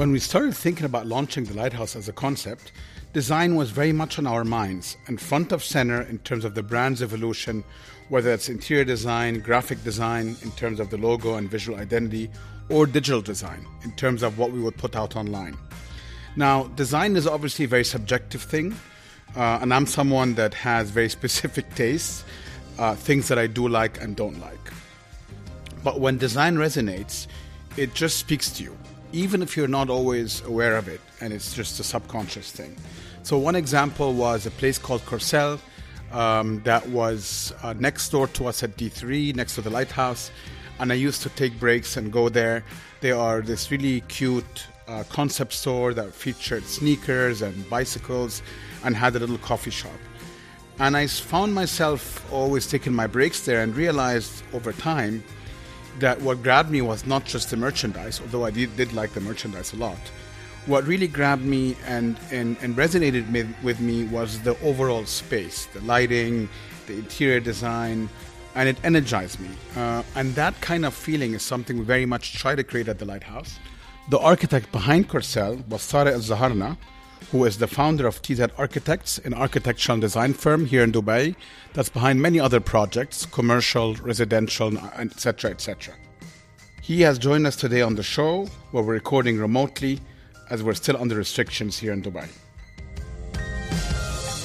When we started thinking about launching the lighthouse as a concept, design was very much on our minds and front of center in terms of the brand's evolution, whether it's interior design, graphic design in terms of the logo and visual identity, or digital design in terms of what we would put out online. Now, design is obviously a very subjective thing, uh, and I'm someone that has very specific tastes, uh, things that I do like and don't like. But when design resonates, it just speaks to you even if you're not always aware of it and it's just a subconscious thing. So, one example was a place called Corcel um, that was uh, next door to us at D3, next to the lighthouse. And I used to take breaks and go there. They are this really cute uh, concept store that featured sneakers and bicycles and had a little coffee shop. And I found myself always taking my breaks there and realized over time that what grabbed me was not just the merchandise, although I did, did like the merchandise a lot. What really grabbed me and, and, and resonated with, me was the overall space, the lighting, the interior design, and it energized me. Uh, and that kind of feeling is something we very much try to create at the Lighthouse. The architect behind Corcel was Tarik Al-Zaharna, who is the founder of T.ZED Architects, an architectural design firm here in Dubai that's behind many other projects, commercial, residential, etc., etc. He has joined us today on the show where we're recording remotely as we're still under restrictions here in Dubai.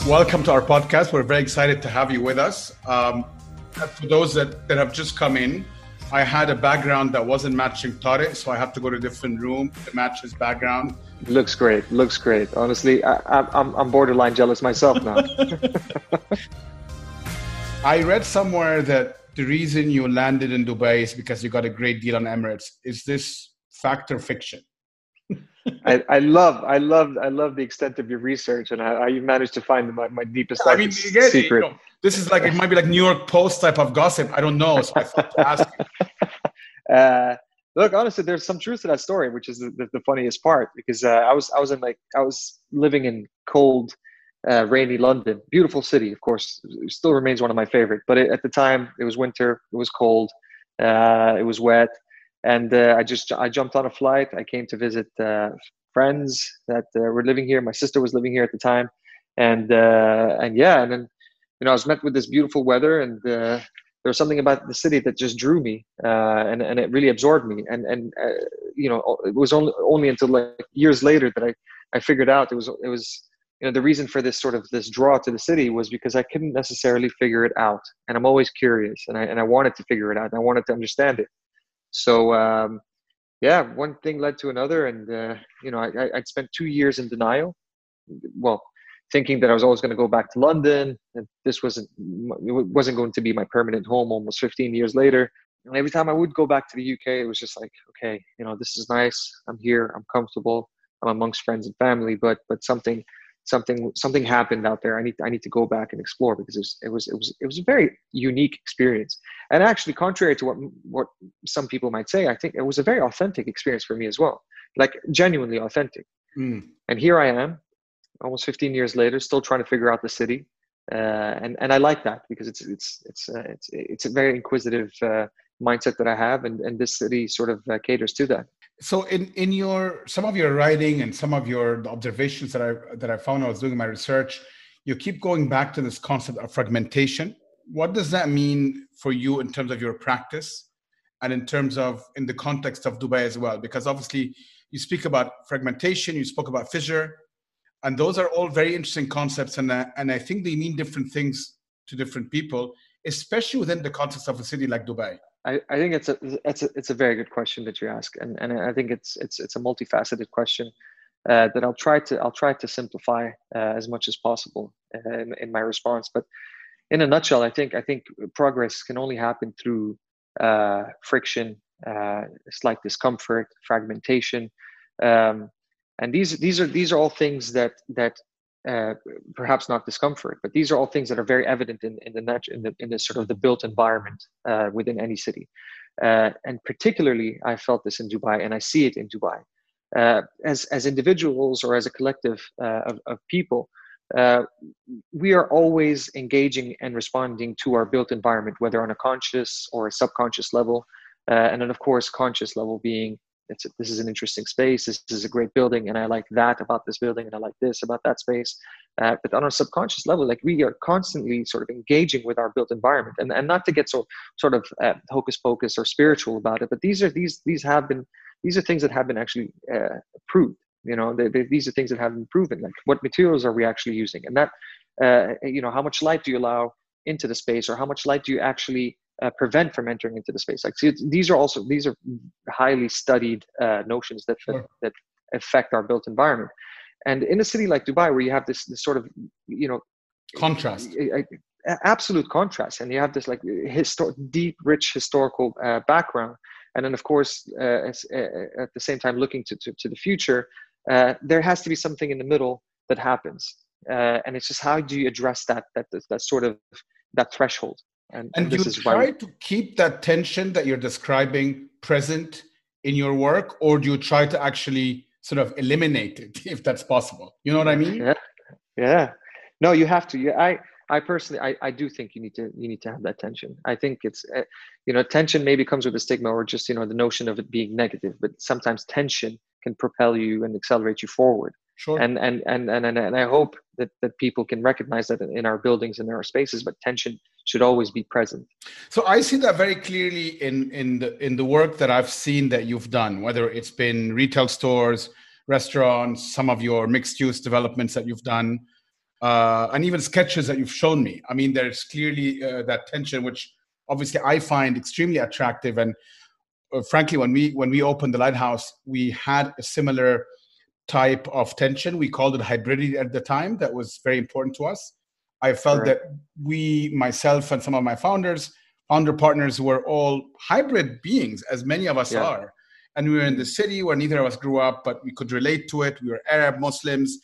Welcome to our podcast. We're very excited to have you with us. Um, for those that, that have just come in, I had a background that wasn't matching Tarik, so I had to go to a different room to match his background. Looks great. Looks great. Honestly, I, I'm, I'm borderline jealous myself now. I read somewhere that the reason you landed in Dubai is because you got a great deal on Emirates. Is this fact or fiction? I, I, love, I love, I love the extent of your research and I you managed to find my, my deepest I mean, again, secret. You know, this is like it might be like New York Post type of gossip. I don't know, so I thought to ask. Uh, look, honestly, there's some truth to that story, which is the, the, the funniest part because uh, I was I was in like I was living in cold, uh, rainy London, beautiful city, of course, it still remains one of my favorite. But it, at the time, it was winter, it was cold, uh, it was wet, and uh, I just I jumped on a flight. I came to visit uh, friends that uh, were living here. My sister was living here at the time, and and yeah, and then you know I was met with this beautiful weather and there was something about the city that just drew me uh, and, and it really absorbed me. And and uh, you know it was only only until like years later that I, I figured out it was it was you know the reason for this sort of this draw to the city was because I couldn't necessarily figure it out. And I'm always curious and I and I wanted to figure it out and I wanted to understand it. So um, yeah one thing led to another and uh, you know I, I'd spent two years in denial. Well thinking that I was always going to go back to London. And this wasn't it wasn't going to be my permanent home. Almost 15 years later, and every time I would go back to the UK, it was just like, okay, you know, this is nice. I'm here. I'm comfortable. I'm amongst friends and family. But but something something something happened out there. I need I need to go back and explore because it was it was it was it was a very unique experience. And actually, contrary to what what some people might say, I think it was a very authentic experience for me as well. Like genuinely authentic. Mm. And here I am almost 15 years later, still trying to figure out the city. Uh, and and I like that because it's it's it's uh, it's it's a very inquisitive uh, mindset that I have, and and this city sort of uh, caters to that. So in in your some of your writing and some of your observations that I that I found I was doing my research, you keep going back to this concept of fragmentation. What does that mean for you in terms of your practice, and in terms of in the context of Dubai as well? Because obviously you speak about fragmentation, you spoke about fissure, and those are all very interesting concepts and, uh, and i think they mean different things to different people especially within the context of a city like dubai I, I think it's a it's a it's a very good question that you ask, and and I think it's it's it's a multifaceted question uh, that I'll try to I'll try to simplify uh, as much as possible uh, in, in my response. But in a nutshell, I think I think progress can only happen through uh, friction, uh, slight discomfort, fragmentation, um, and these these are these are all things that that uh, perhaps not discomfort, but these are all things that are very evident in, in the nat- in the in the sort of the built environment uh, within any city, uh, and particularly I felt this in Dubai, and I see it in Dubai, uh, as as individuals or as a collective uh, of, of people. Uh, we are always engaging and responding to our built environment, whether on a conscious or a subconscious level, and then of course conscious level being it's a, this is an interesting space. This, is a great building, and I like that about this building, and I like this about that space. Uh, but on a subconscious level, like we are constantly sort of engaging with our built environment, and, and not to get so sort of uh, hocus pocus or spiritual about it, but these are these these have been these are things that have been actually uh, proved. You know, they, they, these are things that have been proven. Like what materials are we actually using, and that uh, you know, how much light do you allow into the space, or how much light do you actually uh, prevent from entering into the space. Like see, these are also these are highly studied uh, notions that, that, that affect our built environment. And in a city like Dubai, where you have this this sort of you know contrast, a, a, absolute contrast, and you have this like histor- deep, rich historical uh, background, and then of course uh, as, uh, at the same time looking to to, to the future, uh, there has to be something in the middle that happens, and it's just how do you address that that that sort of that threshold and, and, and you try why... to keep that tension that you're describing present in your work, or do you try to actually sort of eliminate it if that's possible? You know what I mean? Yeah, yeah. No, you have to. Yeah, I, I personally, I, I do think you need to, you need to have that tension. I think it's, uh, you know, tension maybe comes with a stigma or just, you know, the notion of it being negative. But sometimes tension can propel you and accelerate you forward. Sure. And and and and and I hope that that people can recognize that in our buildings and in our spaces, but tension should always be present. So I see that very clearly in in the in the work that I've seen that you've done, whether it's been retail stores, restaurants, some of your mixed use developments that you've done, uh, and even sketches that you've shown me. I mean, there's clearly uh, that tension, which obviously I find extremely attractive. And uh, frankly, when we when we opened the lighthouse, we had a similar type of tension. We called it hybridity at the time. That was very important to us. I felt that we, myself, and some of my founders, founder partners, were all hybrid beings, as many of us yeah. are. And we were in the city where neither of us grew up, but we could relate to it. We were Arab Muslims,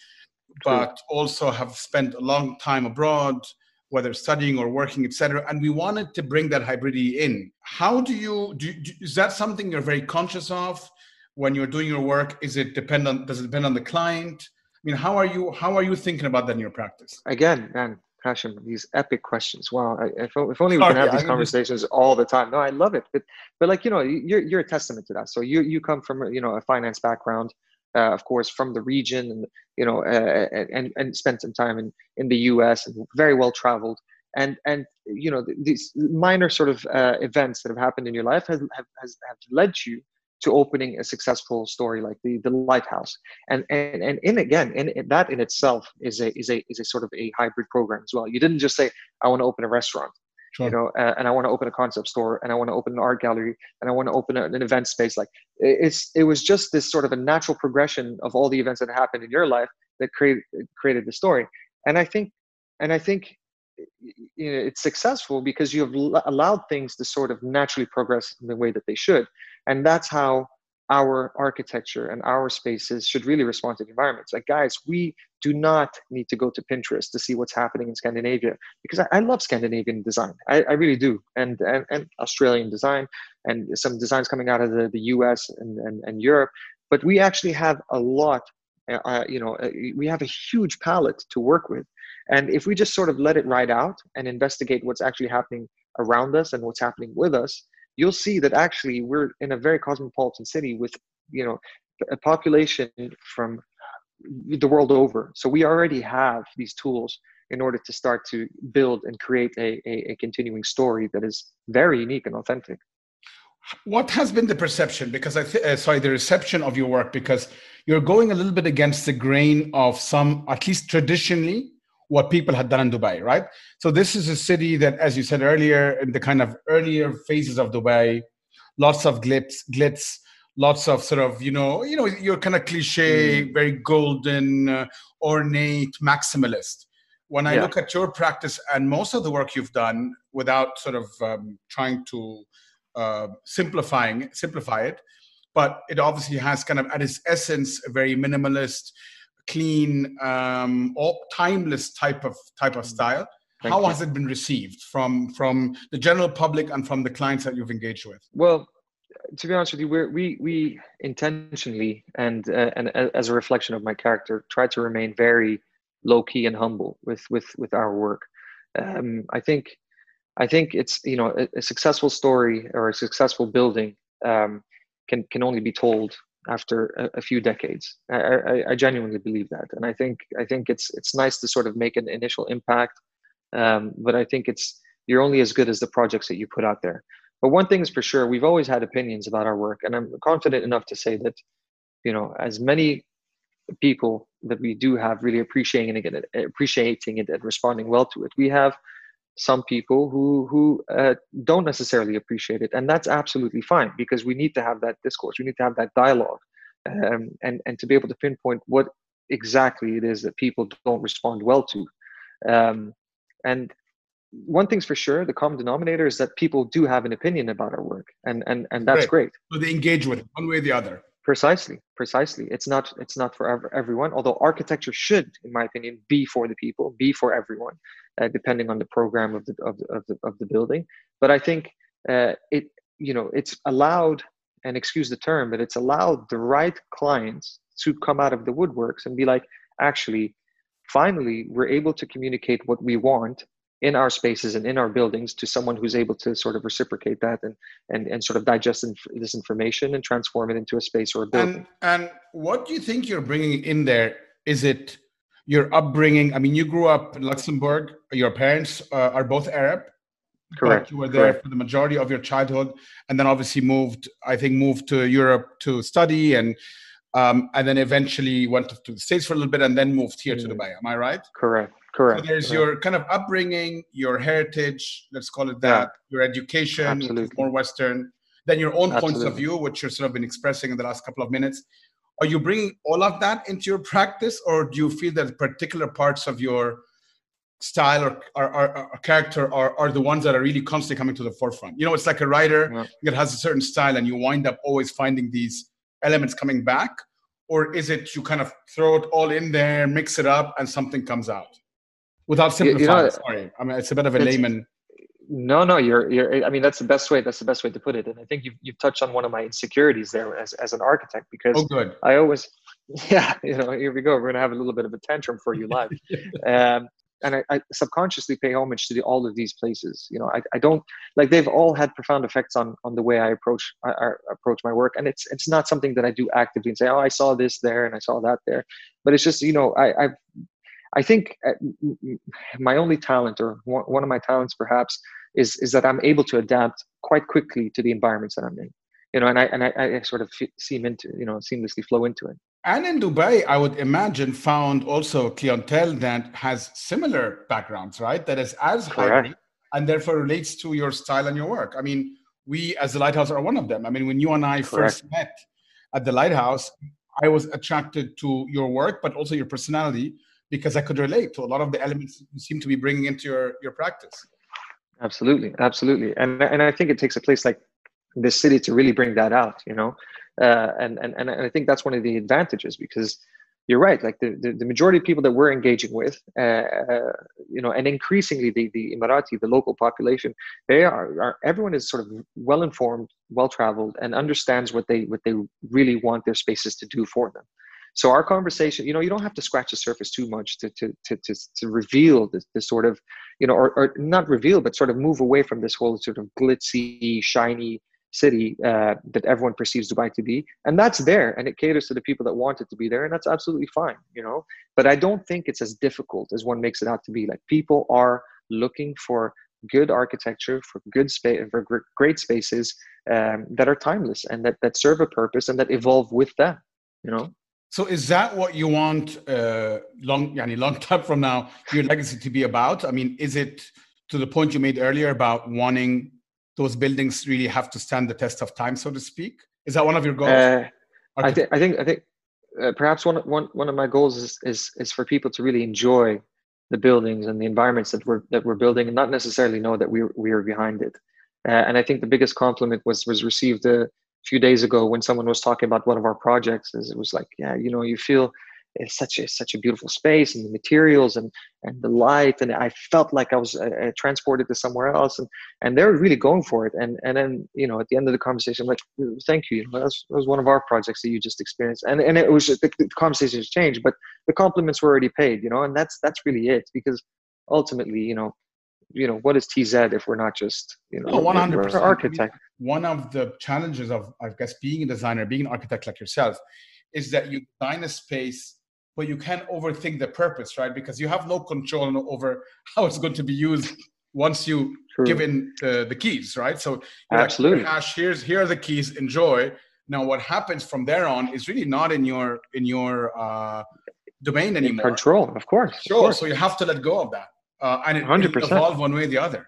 but True. also have spent a long time abroad, whether studying or working, etc. And we wanted to bring that hybridity in. How do you do, do? Is that something you're very conscious of? when you're doing your work? Is it depend on does it depend on the client? I mean, how are you how are you thinking about that in your practice? Again, man, Hashim, these epic questions. Wow, I, if, if only we Sorry, can have these I conversations all the time. No, I love it. But but like you know, you're you're a testament to that. So you you come from you know a finance background, uh, of course, from the region, and you know, uh, and and spent some time in in the U.S. and very well traveled. And and you know these minor sort of uh, events that have happened in your life have have, has, have led you to opening a successful story like the the lighthouse. And and and in again in, in, that in itself is a is a is a sort of a hybrid program as well. You didn't just say i want to open a restaurant sure. you know uh, and i want to open a concept store and i want to open an art gallery and i want to open an event space. Like it's it was just this sort of a natural progression of all the events that happened in your life that created created the story. And i think and i think you know, it's successful because you have allowed things to sort of naturally progress in the way that they should and that's how our architecture and our spaces should really respond to the environments. Like, guys, we do not need to go to Pinterest to see what's happening in Scandinavia because I, I love Scandinavian design. I, I, really do. And, and, and Australian design and some designs coming out of the, the US and, and, and Europe. But we actually have a lot, uh, uh you know, uh, we have a huge palette to work with. And if we just sort of let it ride out and investigate what's actually happening around us and what's happening with us, you'll see that actually we're in a very cosmopolitan city with you know a population from the world over so we already have these tools in order to start to build and create a, a, a continuing story that is very unique and authentic what has been the perception because i th- uh, sorry the reception of your work because you're going a little bit against the grain of some at least traditionally what people had done in Dubai, right? So this is a city that, as you said earlier, in the kind of earlier phases of Dubai, lots of glitz, glitz, lots of sort of you know, you know, you're kind of cliche, mm. very golden, uh, ornate, maximalist. When I yeah. look at your practice and most of the work you've done, without sort of um, trying to uh, simplifying simplify it, but it obviously has kind of at its essence a very minimalist clean, um, or timeless type of type of mm. style. Thank How you. has it been received from from the general public and from the clients that you've engaged with? Well, to be honest with you, we we we intentionally and uh, and as a reflection of my character, try to remain very low key and humble with with with our work. Um, I think I think it's you know a, a, successful story or a successful building um, can can only be told after a, a few decades. I, I, I, genuinely believe that, and I think I think it's it's nice to sort of make an initial impact, um, but I think it's you're only as good as the projects that you put out there. But one thing is for sure, we've always had opinions about our work, and I'm confident enough to say that, you know, as many people that we do have really appreciating it, appreciating it and responding well to it, we have some people who who uh, don't necessarily appreciate it, and that's absolutely fine because we need to have that discourse, we need to have that dialogue, um, and and to be able to pinpoint what exactly it is that people don't respond well to, um, and one thing's for sure the common denominator is that people do have an opinion about our work and and and that's great, great. so they engage with it one way or the other. Precisely precisely. It's not it's not for everyone although architecture should in my opinion be for the people be for everyone uh, depending on the program of the, of the of the of the building but i think uh, it you know it's allowed and excuse the term but it's allowed the right clients to come out of the woodworks and be like actually finally we're able to communicate what we want in our spaces and in our buildings to someone who's able to sort of reciprocate that and and, and sort of digest inf- this information and transform it into a space or a building. And, and what do you think you're bringing in there? Is it your upbringing? I mean, you grew up in Luxembourg. Your parents uh, are both Arab. Correct. You were there Correct. for the majority of your childhood, and then obviously moved. I think moved to Europe to study, and um, and then eventually went to the States for a little bit, and then moved here mm. to Dubai. Am I right? Correct. Correct. So there's Correct. your kind of upbringing, your heritage, let's call it that, yeah. your education, more Western, then your own Absolutely. points of view, which you've sort of been expressing in the last couple of minutes. Are you bringing all of that into your practice, or do you feel that particular parts of your style or, or, or, or character are, are the ones that are really constantly coming to the forefront? You know, it's like a writer yeah. that has a certain style, and you wind up always finding these elements coming back, or is it you kind of throw it all in there, mix it up, and something comes out? without simplifying. You know, sorry, I mean it's a bit of a layman. No, no, you're, you're. I mean, that's the best way. That's the best way to put it. And I think you've you've touched on one of my insecurities there as as an architect because oh, good. I always, yeah, you know, here we go. We're gonna have a little bit of a tantrum for you live. um, and I, I, subconsciously pay homage to the, all of these places. You know, I, I don't like they've all had profound effects on on the way I approach I, I, approach my work, and it's it's not something that I do actively and say, oh, I saw this there and I saw that there, but it's just you know I, I've I think uh, my only talent, or one of my talents perhaps, is is that I'm able to adapt quite quickly to the environments that I'm in. You know, and I and I, I sort of seem into you know seamlessly flow into it. And in Dubai, I would imagine found also clientele that has similar backgrounds, right? That is as high and therefore relates to your style and your work. I mean, we as the Lighthouse are one of them. I mean, when you and I Correct. first met at the Lighthouse, I was attracted to your work, but also your personality because I could relate to a lot of the elements you seem to be bringing into your, your practice. Absolutely, absolutely, and and I think it takes a place like this city to really bring that out, you know, uh, and and and I think that's one of the advantages because you're right, like the, the, the majority of people that we're engaging with, uh, uh, you know, and increasingly the the Emirati, the local population, they are, are everyone is sort of well informed, well traveled, and understands what they what they really want their spaces to do for them. So our conversation, you know, you don't have to scratch the surface too much to to to to, to reveal this, this sort of, you know, or, or not reveal, but sort of move away from this whole sort of glitzy, shiny city uh, that everyone perceives Dubai to be, and that's there, and it caters to the people that want it to be there, and that's absolutely fine, you know. But I don't think it's as difficult as one makes it out to be. Like people are looking for good architecture, for good space, for great spaces um, that are timeless and that that serve a purpose and that evolve with them, you know. So is that what you want uh, long, yani long time from now, your legacy to be about? I mean, is it to the point you made earlier about wanting those buildings really have to stand the test of time, so to speak? Is that one of your goals? Uh, I, th- I think I think uh, perhaps one, one, one of my goals is, is is for people to really enjoy the buildings and the environments that we're that we're building, and not necessarily know that we we are behind it. Uh, and I think the biggest compliment was was received uh, few days ago when someone was talking about one of our projects is it was like yeah you know you feel it's such a such a beautiful space and the materials and and the light and I felt like I was uh, uh transported to somewhere else and and they're really going for it. And and then you know at the end of the conversation I'm like thank you, you know, that, was, that was one of our projects that you just experienced. And and it was the, the conversation has changed but the compliments were already paid you know and that's that's really it because ultimately you know you know what is T.ZED if we're not just you know hundred percent architect. One of the challenges of I guess being a designer, being an architect like yourself, is that you design a space, but you can't overthink the purpose, right? Because you have no control over how it's going to be used once you True. give in the, the keys, right? So absolutely, like, Ash, here's here are the keys. Enjoy. Now, what happens from there on is really not in your in your uh, domain anymore. In control, of course. Sure. Of course. So you have to let go of that, uh, and it 100%. will evolve one way or the other.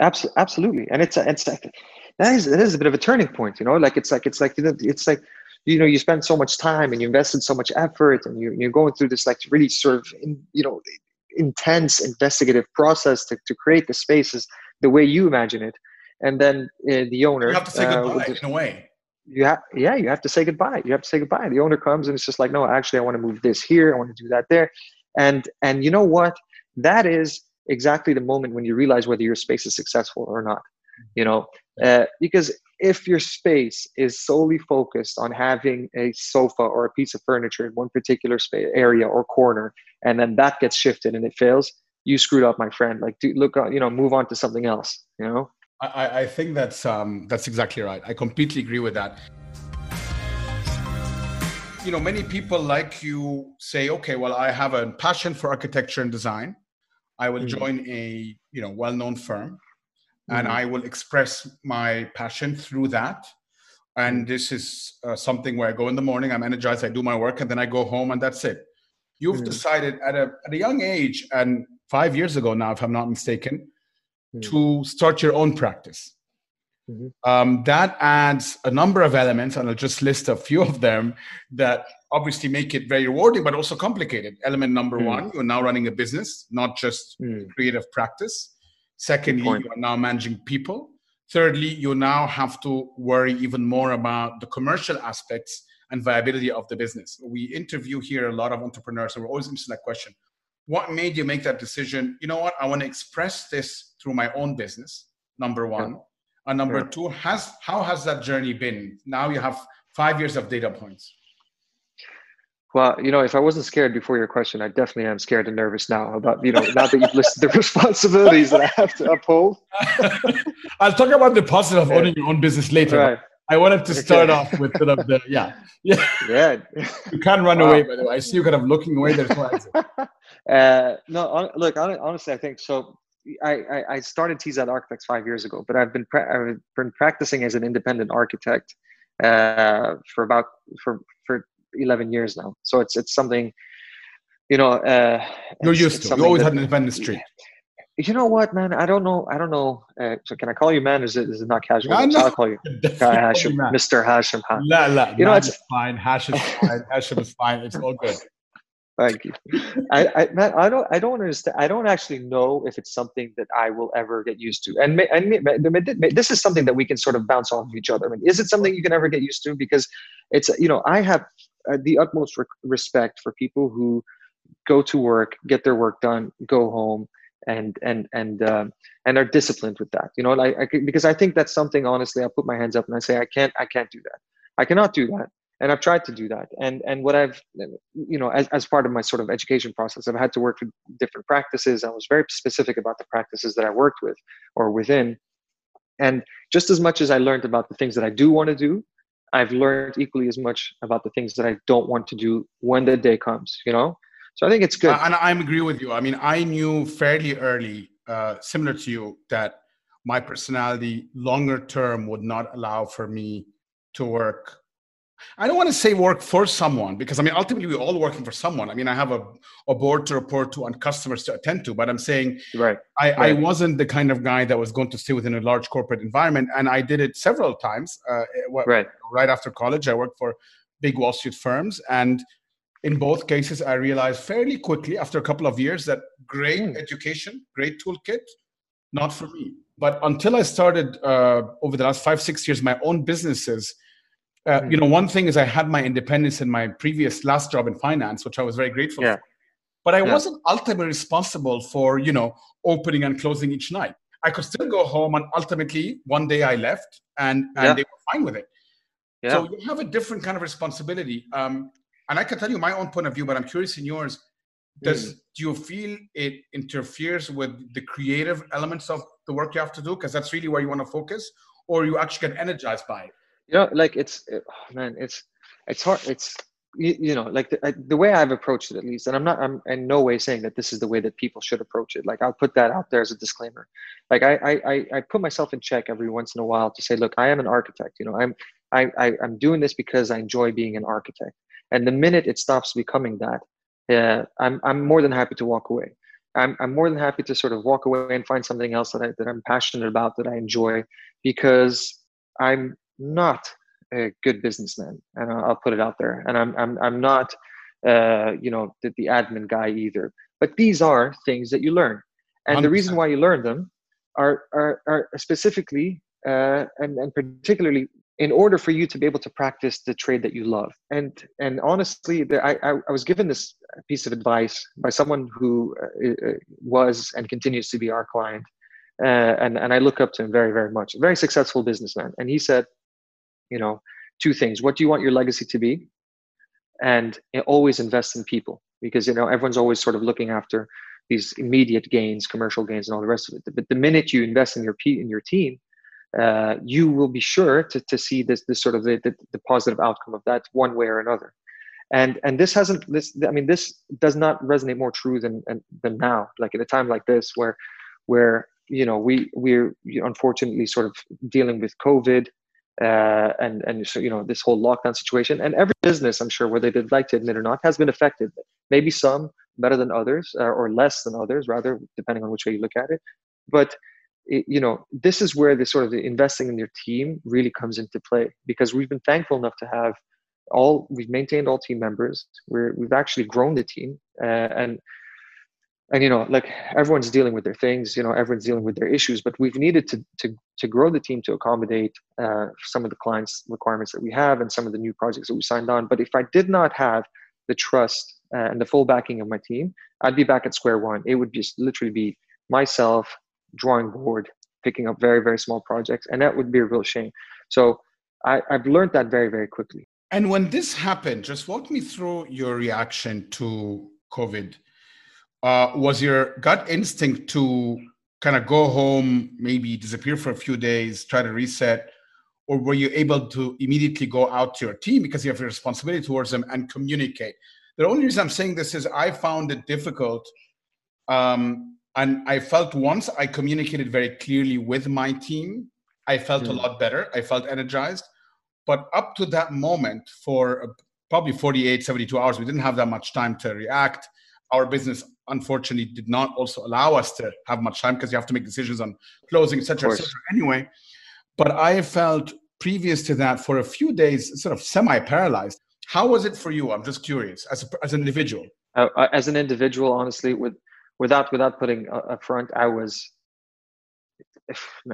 Absolutely, absolutely, and it's it's like that is that is a bit of a turning point, you know. Like it's like it's like it's like you know you spend so much time and you invested so much effort and you, you're going through this like really sort of in, you know intense investigative process to, to create the spaces the way you imagine it. And then uh, the owner you have to say uh, goodbye just, in a way. You have yeah you have to say goodbye. You have to say goodbye. The owner comes and it's just like no actually i want to move this here. I want to do that there. And and you know what that is exactly the moment when you realize whether your space is successful or not you know? Uh, because if your space is solely focused on having a sofa or a piece of furniture in one particular space area or corner and then that gets shifted and it fails you screwed up my friend. Like look you know move on to something else you know? I, I think that's um, that's exactly right. I completely agree with that. You know many people like you say okay well i have a passion for architecture and design i will mm-hmm. join a you know well-known firm mm-hmm. and i will express my passion through that and mm-hmm. this is uh, something where i go in the morning i'm energized i do my work and then i go home and that's it you've mm-hmm. decided at a, at a young age and five years ago now if i'm not mistaken mm-hmm. to start your own practice mm-hmm. um, that adds a number of elements and i'll just list a few of them that obviously make it very rewarding but also complicated element number mm. one you're now running a business not just mm. creative practice secondly you are now managing people thirdly you now have to worry even more about the commercial aspects and viability of the business. We interview here a lot of entrepreneurs, and we're always interested in that question. What made you make that decision? You know what? I want to express this through my own business. Number one, yeah. and number yeah. two, has how has that journey been? Now you have five years of data points. Well, you know, if I wasn't scared before your question, I definitely am scared and nervous now about, you know, now that you've listed the responsibilities that I have to uphold. I'll talk about the positive of owning your own business later. Right. I wanted to start off with sort of the yeah yeah yeah. you can't run wow. away by the way. I see you kind of looking away. There's no exit. Uh, no, look. Honestly, I think so. I, I started T.ZED Architects five years ago, but I've been pra- I've been practicing as an independent architect uh, for about for for eleven years now. So it's it's something, you know. Uh, You're used to. You always that, had an independent street you know what, man? I don't know. I don't know. Uh, so can I call you man? Is it is it not casual? No, no. I'll call you Hashim, Mr. Hashim. Huh? La, la, you know, it's fine. Hashim is fine. Hashim is fine. It's all good. Thank you. I, I, man, I don't, I don't understand. I don't actually know if it's something that I will ever get used to. And, and this is something that we can sort of bounce off of each other. I mean, is it something you can ever get used to? Because it's, you know, I have uh, the utmost re- respect for people who go to work, get their work done, go home, and and and um, and are disciplined with that you know I, because i think that's something honestly i put my hands up and i say i can't i can't do that. I cannot do that. And i've tried to do that. And and what i've you know as, as part of my sort of education process i've had to work with different practices. I was very specific about the practices that i worked with or within. And just as much as i learned about the things that i do want to do i've learned equally as much about the things that i don't want to do when the day comes you know so I think it's good. And I agree with you. I mean, I knew fairly early, uh, similar to you, that my personality longer term would not allow for me to work. I don't want to say work for someone because I mean ultimately we're all working for someone. I mean I have a, a board to report to and customers to attend to, but I'm saying right. I, right. I wasn't the kind of guy that was going to stay within a large corporate environment, and I did it several times. Uh, right. Right after college, I worked for big Wall Street firms, and in both cases, I realized fairly quickly after a couple of years that great mm. education, great toolkit, not for me. But until I started uh, over the last five, six years, my own businesses, uh, mm. you know, one thing is I had my independence in my previous last job in finance, which I was very grateful yeah. for. But I yeah. wasn't ultimately responsible for, you know, opening and closing each night. I could still go home, and ultimately, one day I left, and and yeah. they were fine with it. So you have a different kind of responsibility. Um, and I can tell you my own point of view, but I'm curious in yours. does mm. do you feel it interferes with the creative elements of the work you have to do because that's really where you want to focus or you actually get energized by it you know like it's oh, man it's it's hard it's you, you know like the, the way i've approached it at least and i'm not i'm in no way saying that this is the way that people should approach it. Like i'll put that out there as a disclaimer. Like i i i put myself in check every once in a while to say look i am an architect you know i'm I, I i'm doing this because i enjoy being an architect. And the minute it stops becoming that yeah, i'm i'm more than happy to walk away. I'm, I'm more than happy to sort of walk away and find something else that, I, that I'm passionate about that I enjoy because I'm not a good businessman, and I'll put it out there. And I'm I'm I'm not, uh, you know, the, the admin guy either. But these are things that you learn, and 100%. the reason why you learn them are are, are specifically uh, and and particularly in order for you to be able to practice the trade that you love. And and honestly, the, I, I, I was given this piece of advice by someone who uh, uh, was and continues to be our client, uh, and and I look up to him very very much. A very successful businessman, and he said, you know two things. What do you want your legacy to be? And always invest in people because you know everyone's always sort of looking after these immediate gains commercial gains and all the rest of it. But the minute you invest in your in your team uh, you will be sure to, to see this this sort of the, the, the positive outcome of that one way or another. And and this hasn't this i mean this does not resonate more true than than now. Like in a time like this where where you know we we're unfortunately sort of dealing with covid uh, and and so you know this whole lockdown situation. And every business i'm sure whether they'd like to admit or not has been affected. Maybe some better than others uh, or less than others rather depending on which way you look at it. But it, you know this is where the sort of the investing in your team really comes into play because we've been thankful enough to have all we've maintained all team members. We're, we've actually grown the team uh, and and you know like everyone's dealing with their things you know everyone's dealing with their issues but we've needed to to, to grow the team to accommodate uh, some of the clients requirements that we have and some of the new projects that we signed on. But if i did not have the trust uh, and the full backing of my team i'd be back at square one. It would just literally be myself drawing board picking up very very small projects and that would be a real shame. So I, i've learned that very very quickly. And when this happened just walk me through your reaction to covid uh, was your gut instinct to kind of go home, maybe disappear for a few days, try to reset, or were you able to immediately go out to your team because you have a responsibility towards them and communicate? The only reason I'm saying this is I found it difficult. Um, and I felt once I communicated very clearly with my team, I felt mm. a hmm. lot better. I felt energized. But up to that moment, for probably 48, 72 hours, we didn't have that much time to react our business unfortunately did not also allow us to have much time because you have to make decisions on closing, etc., etc. Anyway, but I felt previous to that for a few days sort of semi-paralyzed. How was it for you? I'm just curious, as a, as an individual. Uh, uh as an individual, honestly, with without without putting a, front, I was.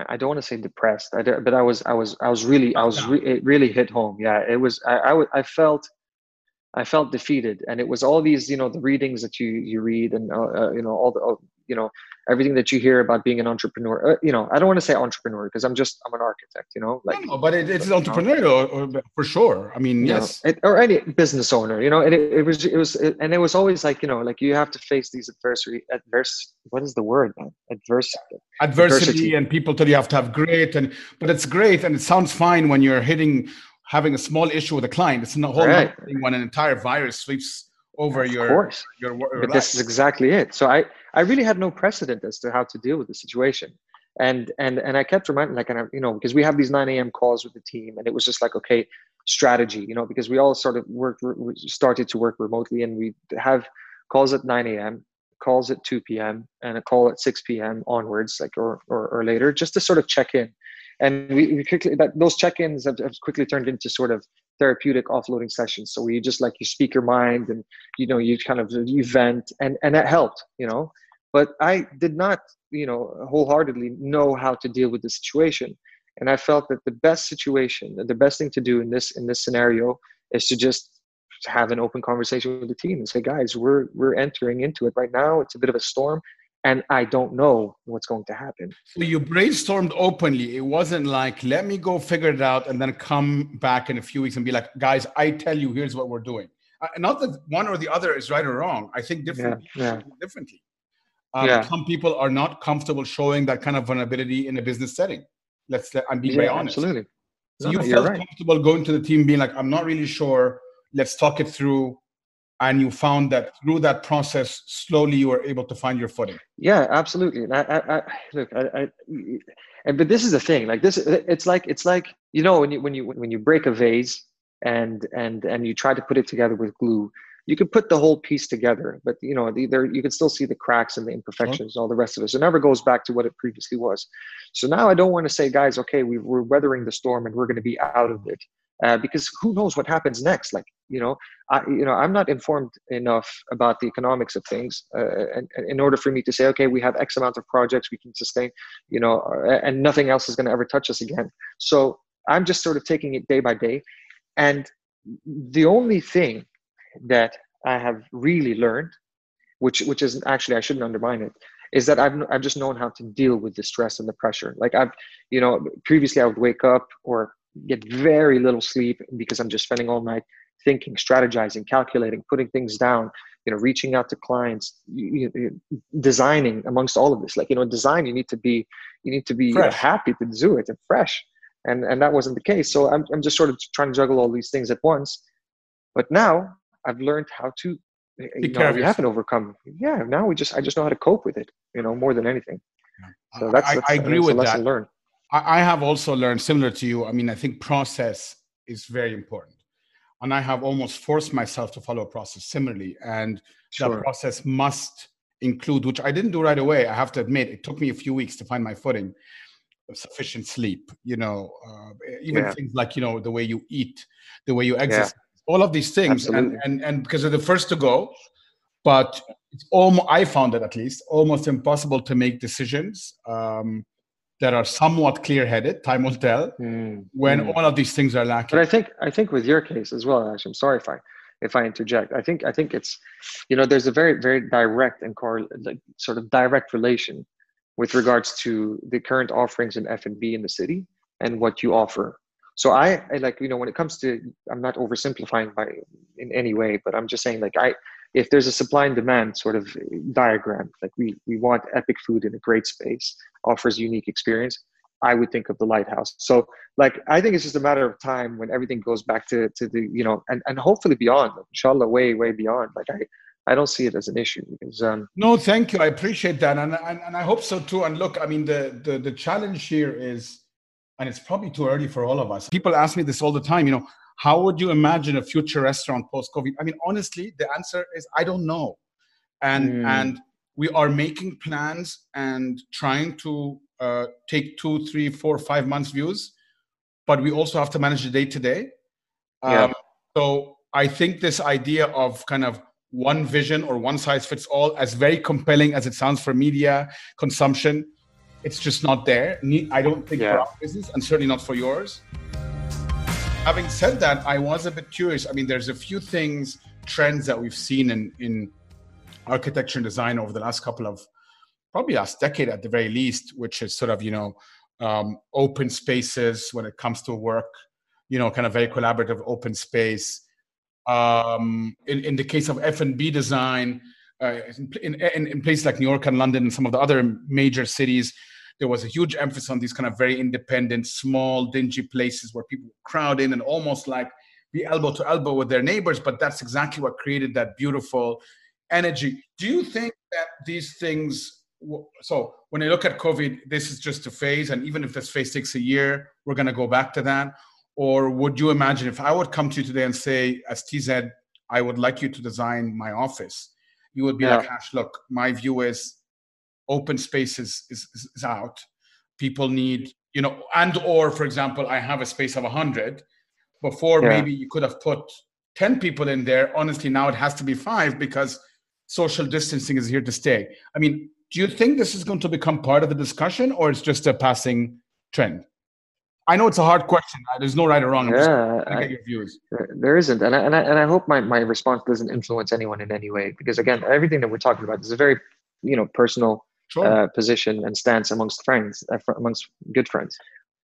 I don't want to say depressed, I, but I was, I was, I was really, I was, re- it really hit home. Yeah, it was. I, I, I felt I felt defeated, and it was all these, you know, the readings that you you read, and uh, uh, you know, all the, uh, you know, everything that you hear about being an entrepreneur. Uh, you know, I don't want to say entrepreneur because I'm just I'm an architect. You know, like, no, but it, it's entrepreneurial for sure. I mean, yes, know, it, or any business owner. You know, and it, it was it was it, and it was always like you know, like you have to face these adversity adverse. What is the word, man? Adverse adversity, adversity, and people tell you have to have great, and but it's great and it sounds fine when you're hitting having a small issue with a client. It's a whole right. thing when an entire virus sweeps over of your course. your, your but this is exactly it. So I I really had no precedent as to how to deal with the situation. And and and I kept reminding like and I, you know because we have these 9 a.m. calls with the team and it was just like okay strategy you know because we all sort of worked started to work remotely and we have calls at 9 a.m calls at 2 p.m and a call at 6 p.m onwards like or, or, or later just to sort of check in and we, we quickly that those check-ins have, have, quickly turned into sort of therapeutic offloading sessions. So you just like you speak your mind and you know you kind of you vent and and that helped you know? But i did not you know wholeheartedly know how to deal with the situation. And i felt that the best situation the best thing to do in this in this scenario is to just have an open conversation with the team and say guys we're we're entering into it right now. It's a bit of a storm and I don't know what's going to happen. So you brainstormed openly. It wasn't like, let me go figure it out and then come back in a few weeks and be like, guys, I tell you, here's what we're doing. uh, not that one or the other is right or wrong. I think different yeah, yeah. differently. Um, Yeah. Some people are not comfortable showing that kind of vulnerability in a business setting. Let's let, I'm being yeah, very honest. absolutely. So No, you felt right. comfortable going to the team, being like, "I'm not really sure. Let's talk it through." And you found that through that process, slowly you were able to find your footing. Yeah, absolutely. And I, I, I look, I, I, and but this is the thing. Like this, it's like it's like you know when you when you when you break a vase and and and you try to put it together with glue, you can put the whole piece together, but you know the, there you can still see the cracks and the imperfections and all the rest of it. So it never goes back to what it previously was. So now I don't want to say, guys, okay, we, we're weathering the storm and we're going to be out of it. Uh, because who knows what happens next? Like you know, I you know I'm not informed enough about the economics of things, uh, and, in order for me to say, okay, we have X amount of projects we can sustain, you know, uh, and nothing else is going to ever touch us again. So I'm just sort of taking it day by day, and the only thing that I have really learned, which which is actually I shouldn't undermine it, is that I've I've just known how to deal with the stress and the pressure. Like I've you know previously I would wake up or get very little sleep because I'm just spending all night thinking, strategizing, calculating, putting things down, you know, reaching out to clients, you, you, designing amongst all of this. Like, you know, design, you need to be, you need to be Fresh. happy to do it and fresh. And, and that wasn't the case. So I'm, I'm just sort of trying to juggle all these things at once. But now I've learned how to, eh, eh, you care know, we haven't overcome. Yeah. Now we just, I just know how to cope with it, you know, more than anything. So I- that's, I, that's I agree that's a with lesson that. learned. I have also learned similar to you. I mean, I think process is very important. And I have almost forced myself to follow a process similarly. And that process must include, which I didn't do right away. I have to admit, it took me a few weeks to find my footing. Sufficient sleep, you know, uh, even Yeah. things like you know the way you eat, the way you exercise, all of these things, and, and and because they're the first to go, but it's almost I found it at least almost impossible to make decisions um, that are somewhat clear-headed. Time will tell Mm, when mm. all of these things are lacking. But I think I think with your case as well, actually, I'm sorry if I if I interject. I think I think it's you know there's a very very direct and like sort of direct relation with regards to the current offerings in F and B in the city and what you offer. So I, I like you know when it comes to I'm not oversimplifying by in any way, but I'm just saying like I if there's a supply and demand sort of diagram, like we we want epic food in a great space, offers unique experience. I would think of the lighthouse. So like I think it's just a matter of time when everything goes back to to the you know and and hopefully beyond, inshallah, way way beyond. Like I I don't see it as an issue because um No, thank you. I appreciate that, and, and and I hope so too. And look, I mean, the the the challenge here is, and it's probably too early for all of us. People ask me this all the time. You know, how would you imagine a future restaurant post COVID? I mean, honestly, the answer is I don't know, and Mm. and we are making plans and trying to uh, take two, three, four, five months views, but we also have to manage the day to day. Yeah. Um, So I think this idea of kind of one vision or one size fits all, as very compelling as it sounds for media consumption, it's just not there. I don't think for our business, and certainly not for yours. Having said that, I was a bit curious. I mean, there's a few things, trends that we've seen in in architecture and design over the last couple of probably last decade at the very least, which is sort of you know um, open spaces when it comes to work, you know, kind of very collaborative open space. Um, in, in the case of F and B design, uh, in, in, in places like New York and London and some of the other major cities, there was a huge emphasis on these kind of very independent, small, dingy places where people crowd in and almost like be elbow to elbow with their neighbors. But that's exactly what created that beautiful energy. Do you think that these things? So when I look at COVID, this is just a phase, and even if this phase takes a year, we're going to go back to that. Or would you imagine if I would come to you today and say, as T.ZED, I would like you to design my office, you would be Yeah. like, Ash, look, my view is open spaces is, is, is out. People need, you know, and or for example, I have a space of 100. Before, Yeah. maybe you could have put 10 people in there. Honestly, now it has to be five because social distancing is here to stay. I mean, do you think this is going to become part of the discussion or it's just a passing trend? I know it's a hard question. There's no right or wrong. Yeah, I, get your views. There- there isn't and I, and I and I hope my, my response doesn't influence anyone in any way because again everything that we're talking about is a very you know personal Sure. uh, position and stance amongst friends uh, amongst good friends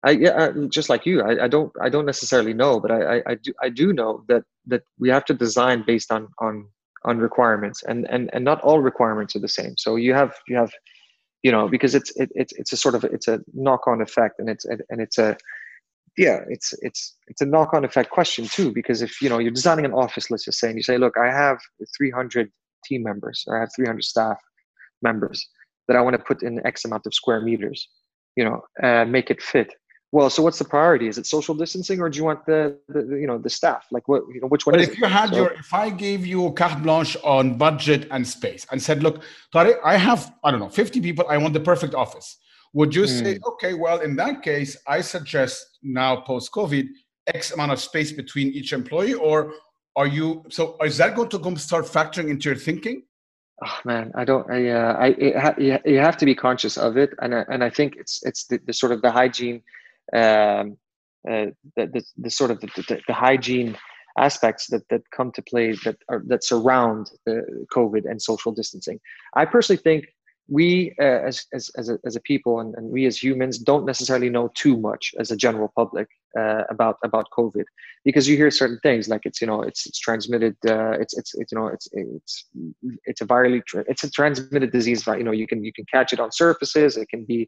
I yeah, just like you, I, I don't I don't necessarily know, but I, I, I do I do know that that we have to design based on on on requirements, and and and not all requirements are the same. So you have you have, you know, because it's it, it's it's a sort of it's a knock on effect, and it's and it's a yeah, it's it's it's a knock on effect question too, because if you know you're designing an office, let's just say, and you say, look, I have 300 team members, or I have 300 staff members that I want to put in X amount of square meters, you know, uh, make it fit well, so what's the priority? Is it social distancing, or do you want the, the you know the staff? Like what you know, which one? But if it? you had so, your, if I gave you carte blanche on budget and space and said, look, Tarik, I have I don't know, fifty people. I want the perfect office. Would you say, hmm. okay, well, in that case, I suggest now post COVID X amount of space between each employee, or are you? So is that going to start factoring into your thinking? Oh man i don't i uh, i it, you have to be conscious of it and I, and i think it's it's the, the sort of the hygiene um, uh, the, the, the, sort of the, the, the, hygiene aspects that, that come to play that are that surround the COVID and social distancing. I personally think we uh, as, as, as, a, as a people and, and we as humans don't necessarily know too much as a general public uh, about about COVID because you hear certain things like it's you know it's it's transmitted uh, it's, it's it's you know it's it's it's a virally it's a transmitted disease you know you can you can catch it on surfaces it can be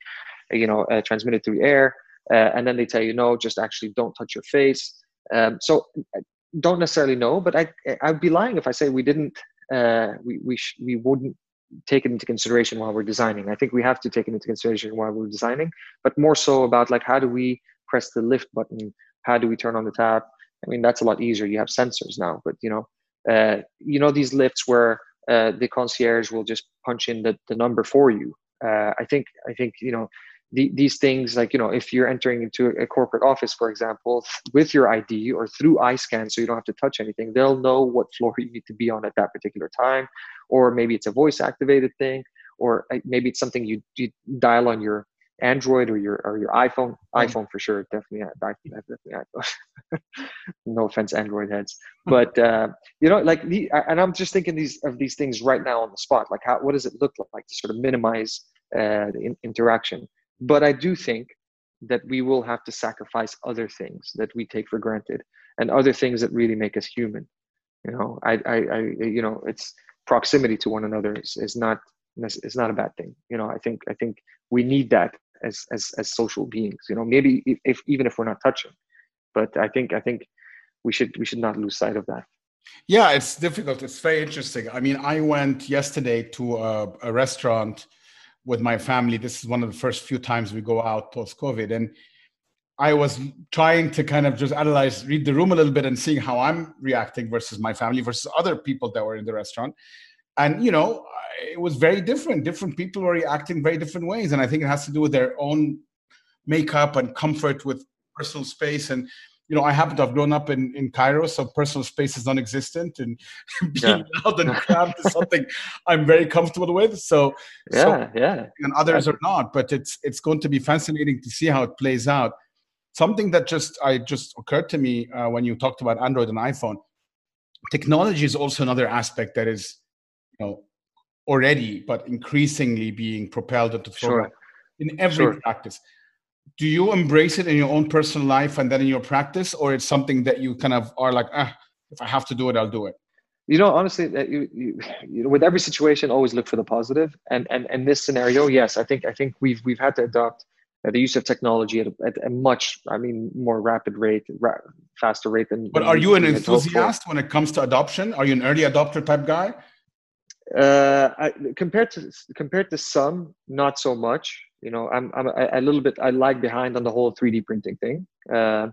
you know uh, transmitted through air uh, and then they tell you no just actually don't touch your face. Um, so uh, don't necessarily know but i i'd be lying if i say we didn't we we, sh- we wouldn't take it into consideration while we're designing. I think we have to take it into consideration while we're designing but more so about like how do we press the lift button? How do we turn on the tap? I mean that's a lot easier. You have sensors now but you know uh, you know these lifts where uh, the concierge will just punch in the, the number for you. Uh, i think i think you know the, these things like you know if you're entering into a corporate office for example with your id or through iscan so you don't have to touch anything they'll know what floor you need to be on at that particular time. Or maybe it's a voice activated thing or uh, maybe it's something you, you dial on your android or your or your iphone. Iphone for sure definitely definitely iphone no offense android heads. Hmm. but uh, you know like the and i'm just thinking these of these things right now on the spot like how what does it look like to sort of minimize uh, the in- interaction but I do think that we will have to sacrifice other things that we take for granted and other things that really make us human. You know, I, I, I you know, it's proximity to one another is, is not it's not a bad thing. You know, I think I think we need that as as as social beings. You know, maybe if, if even if we're not touching, but I think I think we should we should not lose sight of that. Yeah, it's difficult. It's very interesting. I mean, I went yesterday to a, a restaurant with my family. This is one of the first few times we go out post COVID. And I was trying to kind of just analyze, read the room a little bit and seeing how I'm reacting versus my family versus other people that were in the restaurant. And, you know, it was very different. Different people were reacting very different ways. And I think it has to do with their own makeup and comfort with personal space. And you know, I happen to have grown up in, in Cairo, so personal space is non-existent, and being yeah. loud and cramped is something I'm very comfortable with. So, yeah, so, yeah, and others are not. But it's it's going to be fascinating to see how it plays out. Something that just I just occurred to me uh, when you talked about Android and iPhone. Technology is also another aspect that is, you know, already but increasingly being propelled into sure. in every sure. practice do you embrace it in your own personal life and then in your practice or it's something that you kind of are like ah if i have to do it i'll do it you know honestly that you, you, you know, with every situation always look for the positive. And and in this scenario yes i think i think we've we've had to adopt uh, the use of technology at a, at a, much i mean more rapid rate ra- faster rate than but are you an enthusiast when it comes to adoption? Are you an early adopter type guy? Uh, I, compared to compared to some not so much you know i'm i'm a, a little bit i lag behind on the whole 3d printing thing. Uh,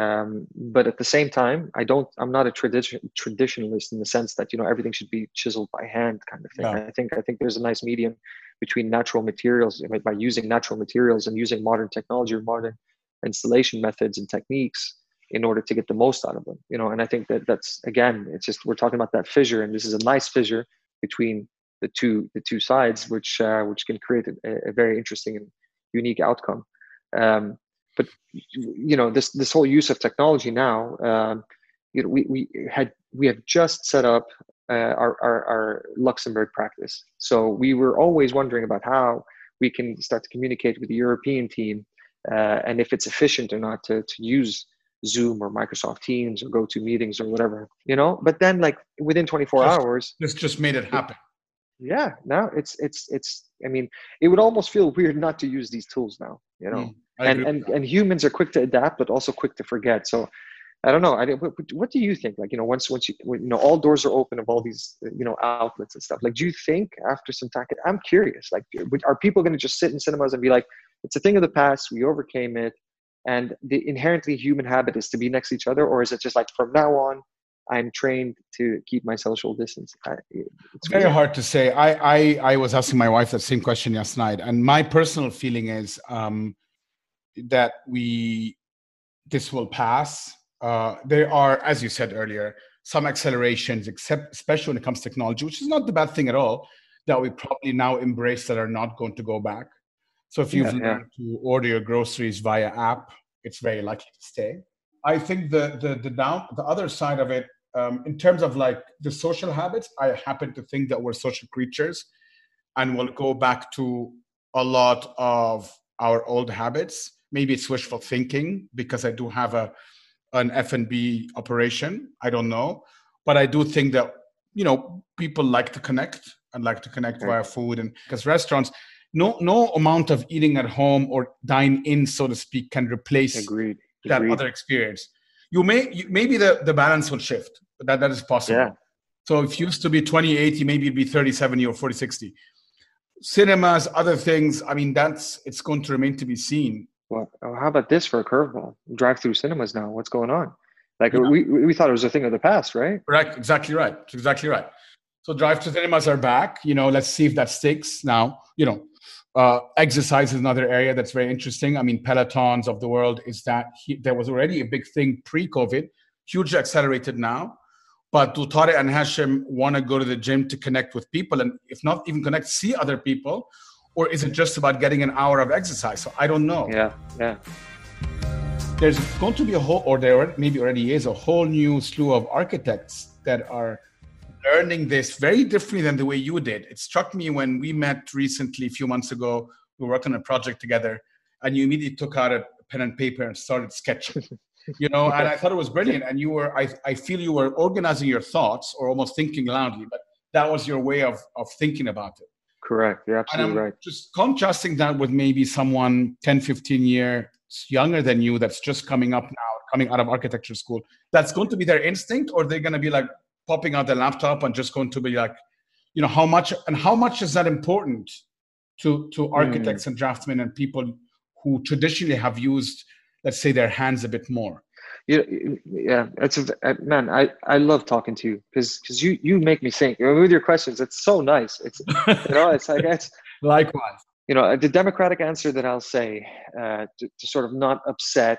um, but at the same time i don't i'm not a tradition traditionalist in the sense that you know everything should be chiseled by hand kind of thing. I think i think there's a nice medium between natural materials by using natural materials and using modern technology or modern installation methods and techniques in order to get the most out of them you know and i think that that's again it's just we're talking about that fissure and this is a nice fissure between the two the two sides, which uh, which can create a, a, very interesting and unique outcome. Um, but you know this this whole use of technology now, um, you know, we we had we have just set up uh, our, our, our Luxembourg practice, so we were always wondering about how we can start to communicate with the European team uh, and if it's efficient or not to, to use Zoom or Microsoft Teams or go to meetings or whatever, you know. But then, like within 24 just, hours, this just made it happen. Yeah, now it's it's it's. I mean, it would almost feel weird not to use these tools now, you know. Mm, and and and humans are quick to adapt, but also quick to forget. So, I don't know. I what, what do you think? Like, you know, once once you when, you know all doors are open of all these you know outlets and stuff. Like, do you think after some time? I'm curious. Like, are people going to just sit in cinemas and be like, it's a thing of the past. We overcame it and the inherently human habit is to be next to each other or is it just like from now on i'm trained to keep my social distance I, it's very hard to say I, I i was asking my wife that same question last night and my personal feeling is um that we this will pass uh there are as you said earlier some accelerations except especially when it comes to technology which is not the bad thing at all that we probably now embrace that are not going to go back so if you've yeah, learned yeah. to order your groceries via app, it's very likely to stay. I think the the the down the other side of it, um, in terms of like the social habits, I happen to think that we're social creatures, and we'll go back to a lot of our old habits. Maybe it's wishful thinking because I do have a an F and B operation. I don't know, but I do think that you know people like to connect and like to connect via food and because restaurants no no amount of eating at home or dine in so to speak can replace Agreed. that Agreed. other experience you may you, maybe the, the balance will shift that that is possible yeah. so if used to be 20 80 maybe it'd be 30 70 or 40 60 cinemas other things i mean that's it's going to remain to be seen well how about this for a curveball drive through cinemas now what's going on like yeah. we, we thought it was a thing of the past right right exactly right exactly right so drive-through cinemas are back you know let's see if that sticks now you know uh, exercise is another area that's very interesting. I mean, pelotons of the world is that he, there was already a big thing pre-COVID, hugely accelerated now. But do Tarik and Hashim want to go to the gym to connect with people, and if not even connect, see other people, or is it just about getting an hour of exercise? So I don't know. Yeah, yeah. There's going to be a whole, or there maybe already is a whole new slew of architects that are learning this very differently than the way you did. It struck me when we met recently, a few months ago. We worked on a project together, and you immediately took out a pen and paper and started sketching. you know, and I thought it was brilliant. And you were, I, I feel you were organizing your thoughts or almost thinking loudly, but that was your way of of thinking about it. Correct. You're absolutely right. Just contrasting that with maybe someone 10, 15 years younger than you that's just coming up now, coming out of architecture school. That's going to be their instinct, or they're going to be like, popping out the laptop and just going to be like, you know, how much and how much is that important to to architects mm. and draftsmen and people who traditionally have used, let's say, their hands a bit more. Yeah, yeah, it's a, man. I, I love talking to you because because you you make me think with your questions. It's so nice. It's you know it's like it's likewise. You know the democratic answer that I'll say uh, to, to sort of not upset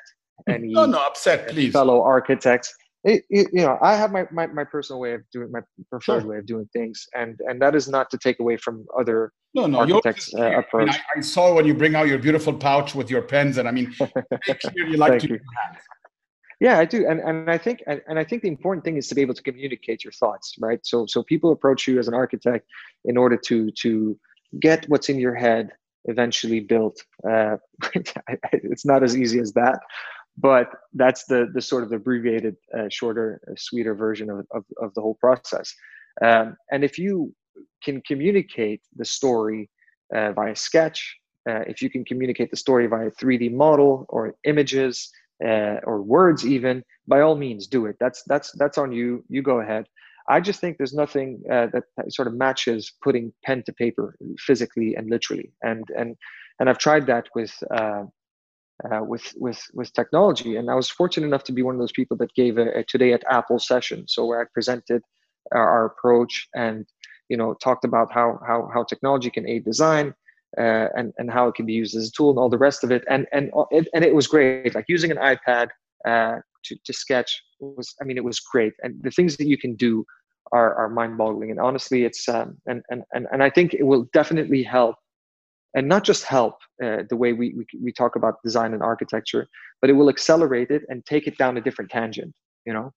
any no no upset please fellow architects it, it, you know, I have my, my, my personal way of doing my preferred sure. way of doing things, and and that is not to take away from other no, no, architects' uh, approach. I, mean, I, I, saw when you bring out your beautiful pouch with your pens, and I mean, you like to. You. Yeah, I do, and and I think and, and I think the important thing is to be able to communicate your thoughts, right? So so people approach you as an architect in order to to get what's in your head eventually built. Uh, it's not as easy as that, but that's the the sort of abbreviated, uh, shorter, uh, sweeter version of, of, of the whole process. Um, and if you can communicate the story uh, via sketch, uh, if you can communicate the story via 3D model or images uh, or words, even by all means, do it. That's that's that's on you. You go ahead. I just think there's nothing uh, that, sort of matches putting pen to paper physically and literally. And and and I've tried that with uh, with with with technology. And I was fortunate enough to be one of those people that gave a, a today at Apple session, so where I presented our, our, approach and you know talked about how how how technology can aid design. Uh, and and how it can be used as a tool and all the rest of it and and it, and it was great like using an iPad uh, to, to sketch was I mean it was great and the things that you can do are, are mind-boggling and honestly it's um, and, and and and I think it will definitely help and not just help uh, the way we, we, we talk about design and architecture, but it will accelerate it and take it down a different tangent. You know,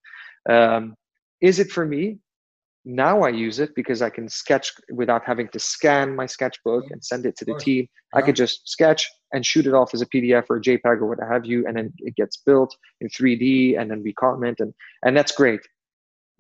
um, is it for me? Now I use it because I can sketch without having to scan my sketchbook and send it to the team. I could just sketch, and shoot it off as a PDF or a JPEG or what have you, and then it gets built in 3D, and then we comment, and and that's great.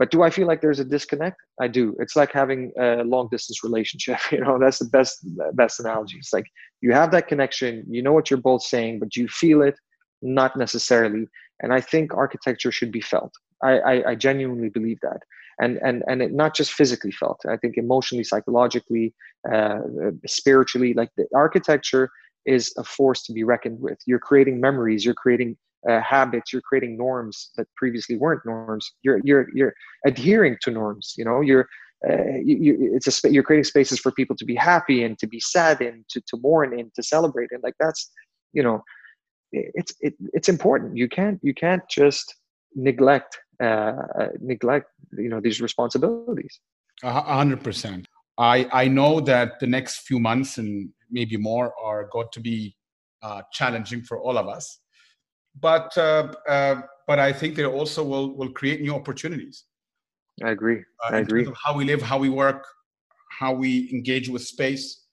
But do I feel like there's a disconnect? I do. It's like having a long distance relationship. You know, that's the best best analogy. It's like you have that connection, you know what you're both saying, but you feel it not necessarily. And I think architecture should be felt. I, I, I genuinely believe that. And and and it not just physically felt. I think emotionally, psychologically, uh, spiritually. Like the architecture is a force to be reckoned with. You're creating memories. You're creating uh, habits you're creating norms that previously weren't norms. You're you're you're adhering to norms you know? You're uh, you, you, it's a you're creating spaces for people to be happy and to be sad and to, to mourn and to celebrate and like that's you know it's it, it's important. You can't you can't just neglect uh, uh neglect you know these responsibilities. A hundred percent. I i know that the next few months and maybe more are going to be uh, challenging for all of us but uh, uh, but I think they also will will create new opportunities. I agree. Uh, I agree. how we live, how we work, how we engage with space,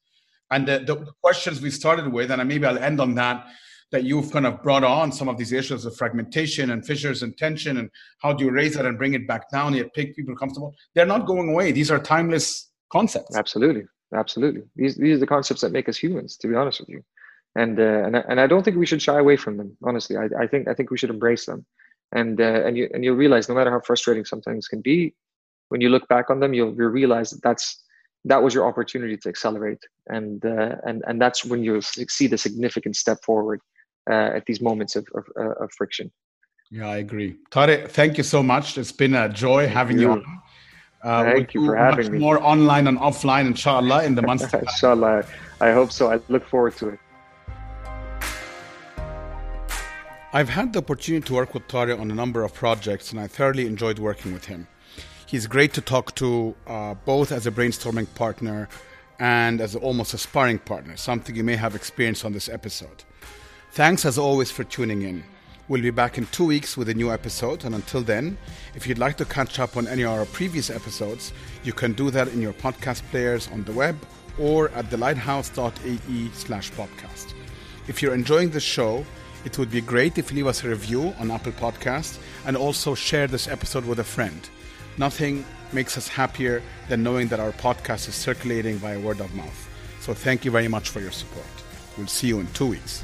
and the, the questions we started with, and maybe I'll end on that. That you've kind of brought on some of these issues of fragmentation and fissures and tension, and how do you raise that and bring it back down yet make people comfortable? They're not going away. These are timeless concepts. Absolutely, absolutely. These these are the concepts that make us humans. To be honest with you and uh, and and I don't think we should shy away from them. Honestly, I, I think I think we should embrace them, and uh, and you and you'll realize no matter how frustrating some things can be, when you look back on them, you'll, you'll realize that that's that was your opportunity to accelerate, and uh, and and that's when you'll see the significant step forward uh, at these moments of of, uh, of, friction. Yeah, I agree. Tarik, thank you so much. It's been a joy having you, you on. Uh, Thank you for having me. More online and offline, inshallah, in the months to come. inshallah, I hope so. I look forward to it. I've had the opportunity to work with Tarik on a number of projects, and I thoroughly enjoyed working with him. He's great to talk to, uh, both as a brainstorming partner and as almost a sparring partner, something you may have experienced on this episode. Thanks as always for tuning in. We'll be back in two weeks with a new episode, and until then, if you'd like to catch up on any of our previous episodes, you can do that in your podcast players on the web or at thelighthouse.ae slash podcast. If you're enjoying the show, it would be great if you leave us a review on Apple Podcast and also share this episode with a friend. Nothing makes us happier than knowing that our podcast is circulating via word of mouth. So thank you very much for your support. We'll see you in two weeks.